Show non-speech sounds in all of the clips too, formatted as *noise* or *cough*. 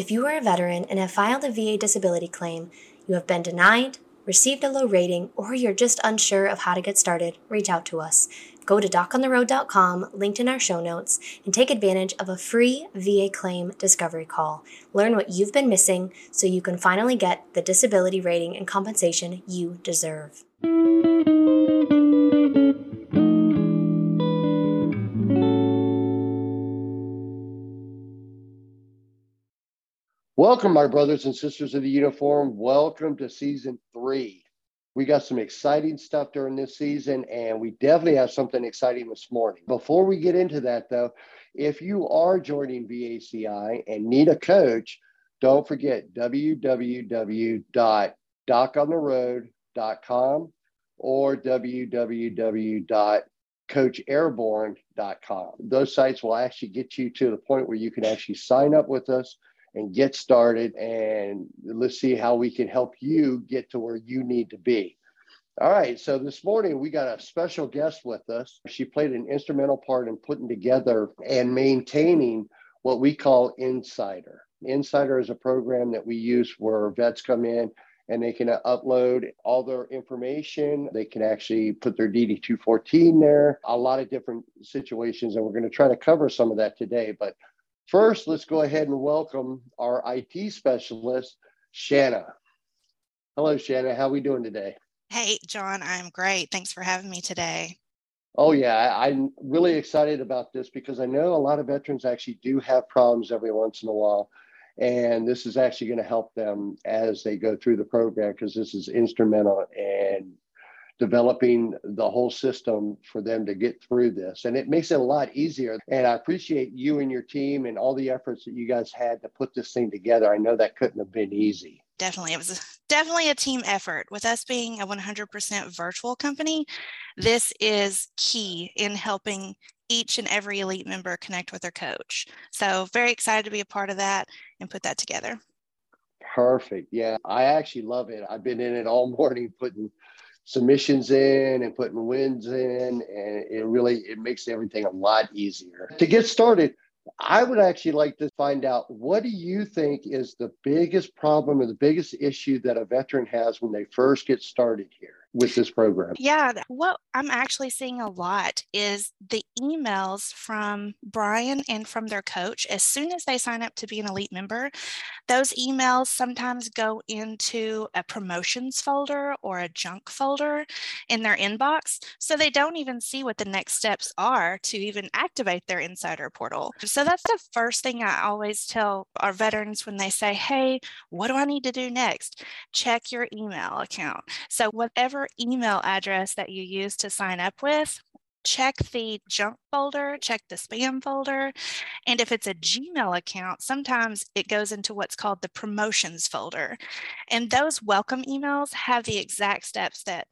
If you are a veteran and have filed a VA disability claim, you have been denied, received a low rating, or you're just unsure of how to get started, reach out to us. Go to docontheroad.com, linked in our show notes, and take advantage of a free VA claim discovery call. Learn what you've been missing so you can finally get the disability rating and compensation you deserve. Welcome, my brothers and sisters of the uniform. Welcome to season three. We got some exciting stuff during this season, and we definitely have something exciting this morning. Before we get into that, though, if you are joining VACI and need a coach, don't forget www.docontheroad.com or www.coachairborne.com. Those sites will actually get you to the point where you can actually sign up with us and get started and let's see how we can help you get to where you need to be. All right, so this morning we got a special guest with us. She played an instrumental part in putting together and maintaining what we call Insider. Insider is a program that we use where vets come in and they can upload all their information. They can actually put their DD 214 there, a lot of different situations. And we're going to try to cover some of that today. But First, let's go ahead and welcome our IT specialist, Shanna. Hello, Shanna. How are we doing today? Hey, John. I'm great. Thanks for having me today. Oh, yeah. I'm really excited about this because I know a lot of veterans actually do have problems every once in a while. And this is actually going to help them as they go through the program because this is instrumental developing the whole system for them to get through this. And it makes it a lot easier. And I appreciate you and your team and all the efforts that you guys had to put this thing together. I know that couldn't have been easy. Definitely. It was definitely a team effort. With us being a 100% virtual company, this is key in helping each and every elite member connect with their coach. So, very excited to be a part of that and put that together. Perfect. Yeah, I actually love it. I've been in it all *laughs* morning putting submissions in and putting wins in and it really it makes everything a lot easier. To get started i would actually like to find out what do you think is the biggest problem or the biggest issue that a veteran has when they first get started here with this program? Yeah, what I'm actually seeing a lot is the emails from Brian and from their coach. As soon as they sign up to be an elite member, those emails sometimes go into a promotions folder or a junk folder in their inbox. So they don't even see what the next steps are to even activate their insider portal. So that's the first thing I always tell our veterans when they say, Hey, what do I need to do next? Check your email account. So whatever whatever email address that you use to sign up with, check the junk folder, check the spam folder. And if it's a Gmail account, sometimes it goes into what's called the promotions folder. And those welcome emails have the exact steps that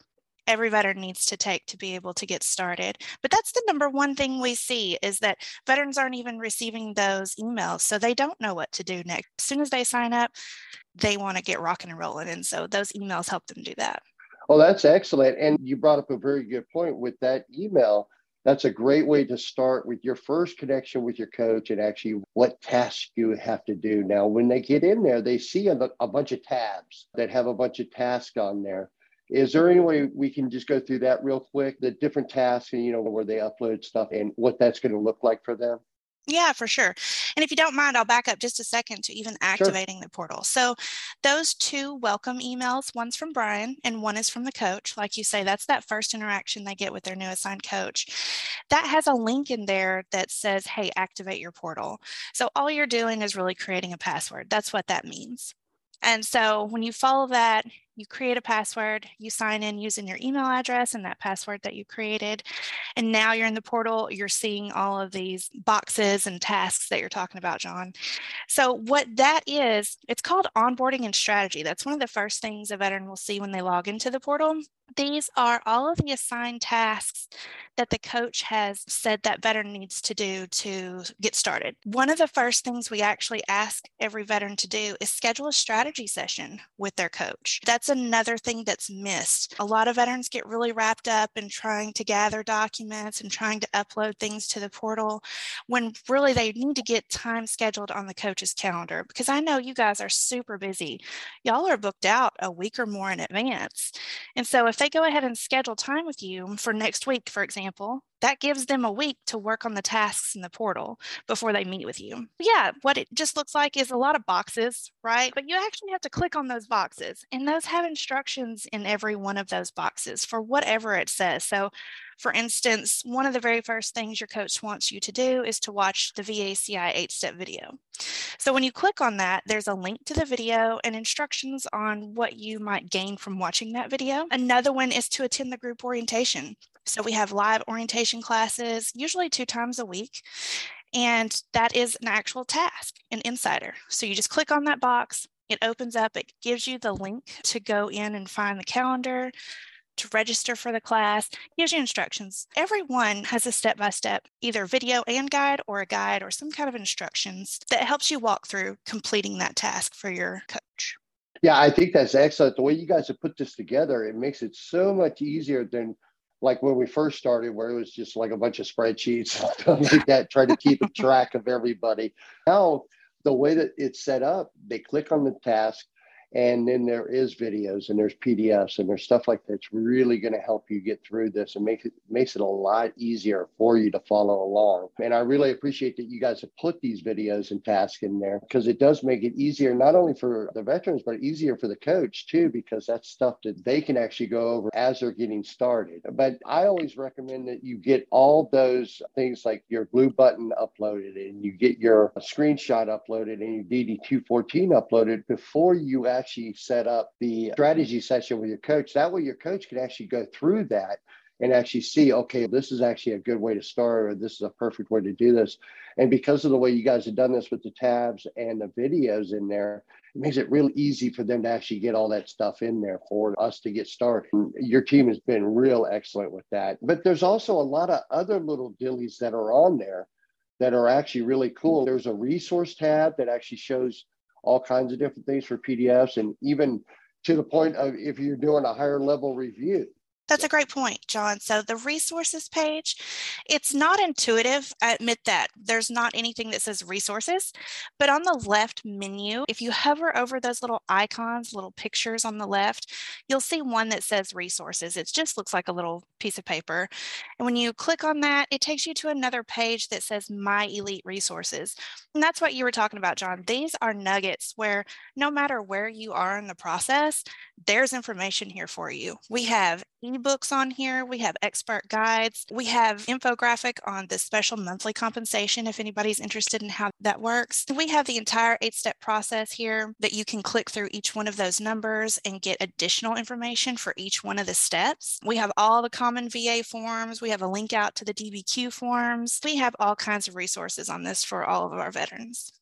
every veteran needs to take to be able to get started. But that's the number one thing we see is that veterans aren't even receiving those emails. So they don't know what to do next. As soon as they sign up, they want to get rocking and rolling. And so those emails help them do that. Oh, that's excellent. And you brought up a very good point with that email. That's a great way to start with your first connection with your coach and actually what tasks you have to do. Now, when they get in there, they see a, a bunch of tabs that have a bunch of tasks on there. Is there any way we can just go through that real quick? The different tasks and, you know, where they upload stuff and what that's going to look like for them? Yeah, for sure. And if you don't mind, I'll back up just a second to even activating sure. the portal. So, those two welcome emails, one's from Brian and one is from the coach. Like you say, that's that first interaction they get with their new assigned coach. That has a link in there that says, hey, activate your portal. So, all you're doing is really creating a password. That's what that means. And so when you follow that, you create a password, you sign in using your email address and that password that you created. And now you're in the portal, you're seeing all of these boxes and tasks that you're talking about, John. So, what that is, it's called onboarding and strategy. That's one of the first things a veteran will see when they log into the portal. These are all of the assigned tasks that the coach has said that veteran needs to do to get started. One of the first things we actually ask every veteran to do is schedule a strategy session with their coach. That's That's another thing that's missed. A lot of veterans get really wrapped up in trying to gather documents and trying to upload things to the portal when really they need to get time scheduled on the coach's calendar because I know you guys are super busy. Y'all are booked out a week or more in advance. And so if they go ahead and schedule time with you for next week, for example, that gives them a week to work on the tasks in the portal before they meet with you. Yeah, what it just looks like is a lot of boxes, right? But you actually have to click on those boxes, and those have instructions in every one of those boxes for whatever it says. So, for instance, one of the very first things your coach wants you to do is to watch the VACI eight step video. So, when you click on that, there's a link to the video and instructions on what you might gain from watching that video. Another one is to attend the group orientation. So we have live orientation classes, usually two times a week. And that is an actual task, an insider. So you just click on that box, it opens up, it gives you the link to go in and find the calendar, to register for the class, gives you instructions. Everyone has a step by step, either video and guide or a guide or some kind of instructions that helps you walk through completing that task for your coach. Yeah, I think that's excellent. The way you guys have put this together, it makes it so much easier than like when we first started, where it was just like a bunch of spreadsheets *laughs* like that, trying to keep a *laughs* track of everybody. Now, the way that it's set up, they click on the task, and then there is videos and there's pdfs and there's stuff like that's really going to help you get through this and make it makes it a lot easier for you to follow along. And i really appreciate that you guys have put these videos and tasks in there because it does make it easier not only for the veterans but easier for the coach too because that's stuff that they can actually go over as they're getting started. But i always recommend that you get all those things like your blue button uploaded and you get your screenshot uploaded and your dd214 uploaded before you actually set up the strategy session with your coach. That way, your coach can actually go through that and actually see, okay, this is actually a good way to start, or this is a perfect way to do this. And because of the way you guys have done this with the tabs and the videos in there, it makes it real easy for them to actually get all that stuff in there for us to get started. Your team has been real excellent with that. But there's also a lot of other little dillies that are on there that are actually really cool. There's a resource tab that actually shows all kinds of different things for PDFs and even to the point of if you're doing a higher level review, that's a great point, John. So the resources page, it's not intuitive. I admit that. There's not anything that says resources, but on the left menu, if you hover over those little icons, little pictures on the left, you'll see one that says resources. It just looks like a little piece of paper. And when you click on that, it takes you to another page that says My Elite Resources. And that's what you were talking about, John. These are nuggets where no matter where you are in the process, there's information here for you. We have ebooks on here. We have expert guides. We have infographic on the special monthly compensation if anybody's interested in how that works. We have the entire eight step process here that you can click through each one of those numbers and get additional information for each one of the steps. We have all the common VA forms. We have a link out to the DBQ forms. We have all kinds of resources on this for all of our veterans.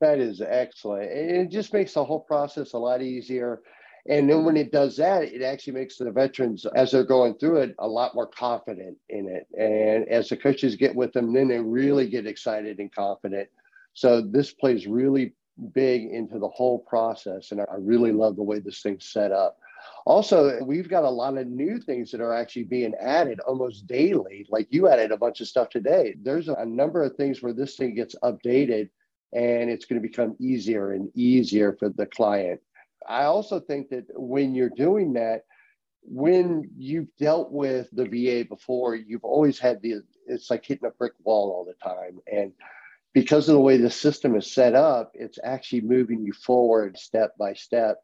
That is excellent. It just makes the whole process a lot easier. And then when mm-hmm. it does that, it actually makes the veterans, as they're going through it, a lot more confident in it. And as the coaches get with them, then they really get excited and confident. So this plays really big into the whole process. And I really love the way this thing's set up. Also, we've got a lot of new things that are actually being added almost daily. Like you added a bunch of stuff today. There's a number of things where this thing gets updated and it's going to become easier and easier for the client. I also think that when you're doing that, when you've dealt with the VA before, you've always had the, it's like hitting a brick wall all the time. And because of the way the system is set up, it's actually moving you forward step by step.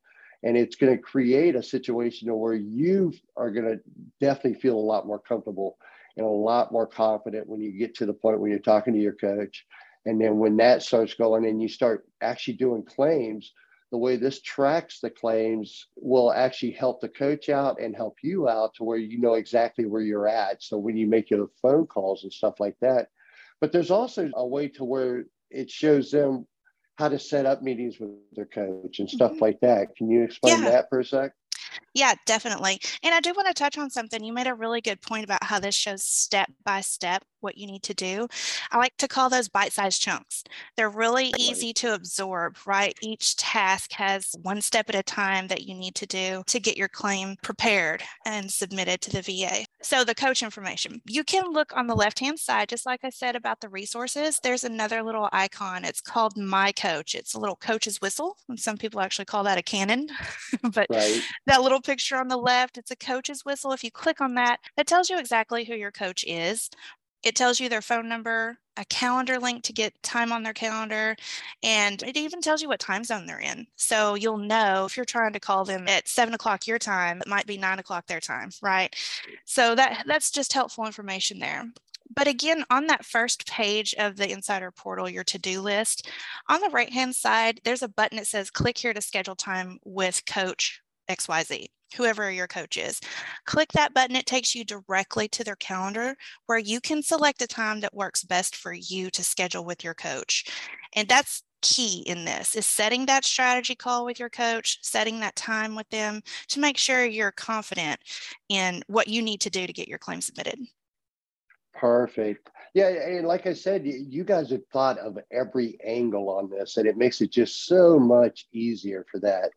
And it's going to create a situation where you are going to definitely feel a lot more comfortable and a lot more confident when you get to the point where you're talking to your coach. And then when that starts going and you start actually doing claims, the way this tracks the claims will actually help the coach out and help you out to where you know exactly where you're at. So when you make your phone calls and stuff like that. But there's also a way to where it shows them how to set up meetings with their coach and stuff mm-hmm. like that. Can you explain yeah. that for a sec? Yeah, definitely. And I do want to touch on something. You made a really good point about how this shows step by step what you need to do. I like to call those bite sized chunks. They're really easy to absorb, right? Each task has one step at a time that you need to do to get your claim prepared and submitted to the VA. So, the coach information you can look on the left hand side, just like I said about the resources. There's another little icon. It's called My Coach. It's a little coach's whistle. And some people actually call that a cannon. *laughs* but right. that little picture on the left, it's a coach's whistle. If you click on that, that tells you exactly who your coach is. It tells you their phone number, a calendar link to get time on their calendar, and it even tells you what time zone they're in. So you'll know if you're trying to call them at seven o'clock your time, it might be nine o'clock their time, right? So that that's just helpful information there. But again, on that first page of the Insider Portal, your to do list, on the right hand side, there's a button that says click here to schedule time with Coach XYZ whoever your coach is. Click that button, it takes you directly to their calendar where you can select a time that works best for you to schedule with your coach. And that's key in this is setting that strategy call with your coach, setting that time with them to make sure you're confident in what you need to do to get your claim submitted. Perfect. Yeah, and like I said, you guys have thought of every angle on this, and it makes it just so much easier for that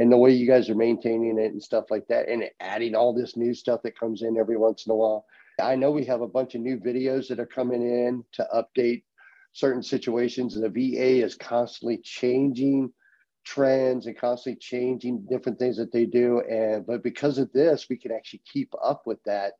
and the way you guys are maintaining it and stuff like that, and adding all this new stuff that comes in every once in a while. I know we have a bunch of new videos that are coming in to update certain situations, and the VA is constantly changing trends and constantly changing different things that they do. And but because of this, we can actually keep up with that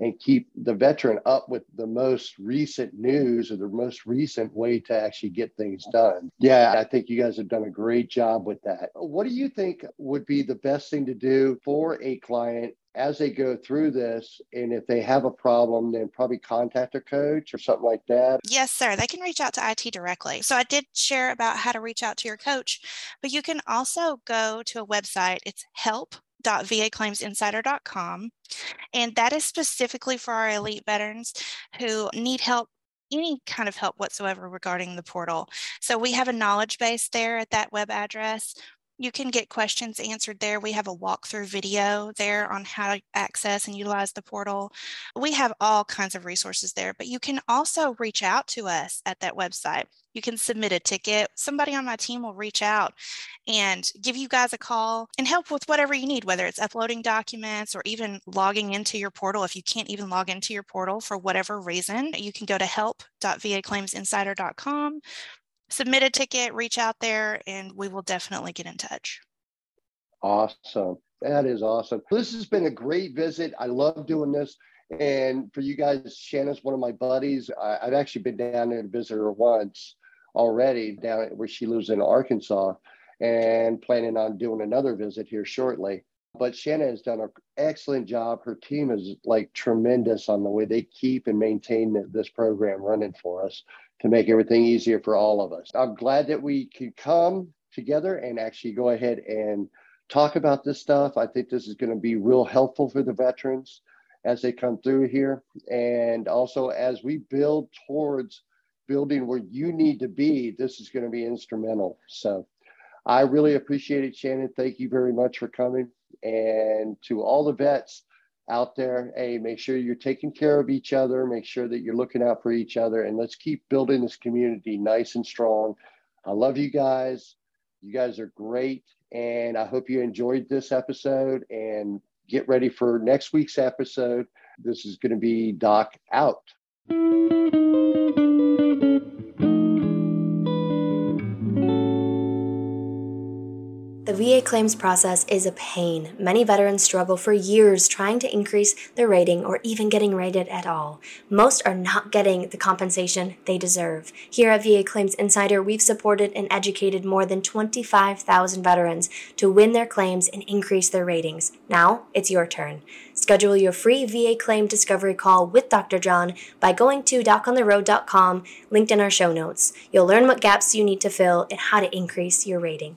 and keep the veteran up with the most recent news or the most recent way to actually get things done. Yeah, I think you guys have done a great job with that. What do you think would be the best thing to do for a client as they go through this? And if they have a problem then probably contact a coach or something like that. Yes sir. They can reach out to it directly. So i did share about how to reach out to your coach but you can also go to a website. It's help www.vaclaimsinsider.com. And that is specifically for our elite veterans who need help any kind of help whatsoever regarding the portal. So we have a knowledge base there at that web address you can get questions answered there. We have a walkthrough video there on how to access and utilize the portal. We have all kinds of resources there, but you can also reach out to us at that website. You can submit a ticket. Somebody on my team will reach out and give you guys a call and help with whatever you need, whether it's uploading documents or even logging into your portal. If you can't even log into your portal for whatever reason, you can go to help.vaclaimsinsider.com submit a ticket, reach out there, and we will definitely get in touch. Awesome. That is awesome. This has been a great visit. I love doing this. And for you guys, Shanna's one of my buddies. I, have actually been down there to visit her once already, down where she lives in Arkansas, and planning on doing another visit here shortly. But Shannon has done an excellent job. Her team is like tremendous on the way they keep and maintain this program running for us to make everything easier for all of us. I'm glad that we could come together and actually go ahead and talk about this stuff. I think this is going to be real helpful for the veterans as they come through here. And also, as we build towards building where you need to be, this is going to be instrumental. So I really appreciate it, Shannon. Thank you very much for coming. And to all the vets, out there. Hey, make sure you're taking care of each other. Make sure that you're looking out for each other. And let's keep building this community nice and strong. I love you guys. You guys are great. And I hope you enjoyed this episode and get ready for next week's episode. This is going to be Doc out. VA claims process is a pain. Many veterans struggle for years trying to increase their rating or even getting rated at all. Most are not getting the compensation they deserve. Here at VA Claims Insider, we've supported and educated more than 25,000 veterans to win their claims and increase their ratings. Now it's your turn. Schedule your free VA claim discovery call with Dr. John by going to docontheroad.com, linked in our show notes. You'll learn what gaps you need to fill and how to increase your rating.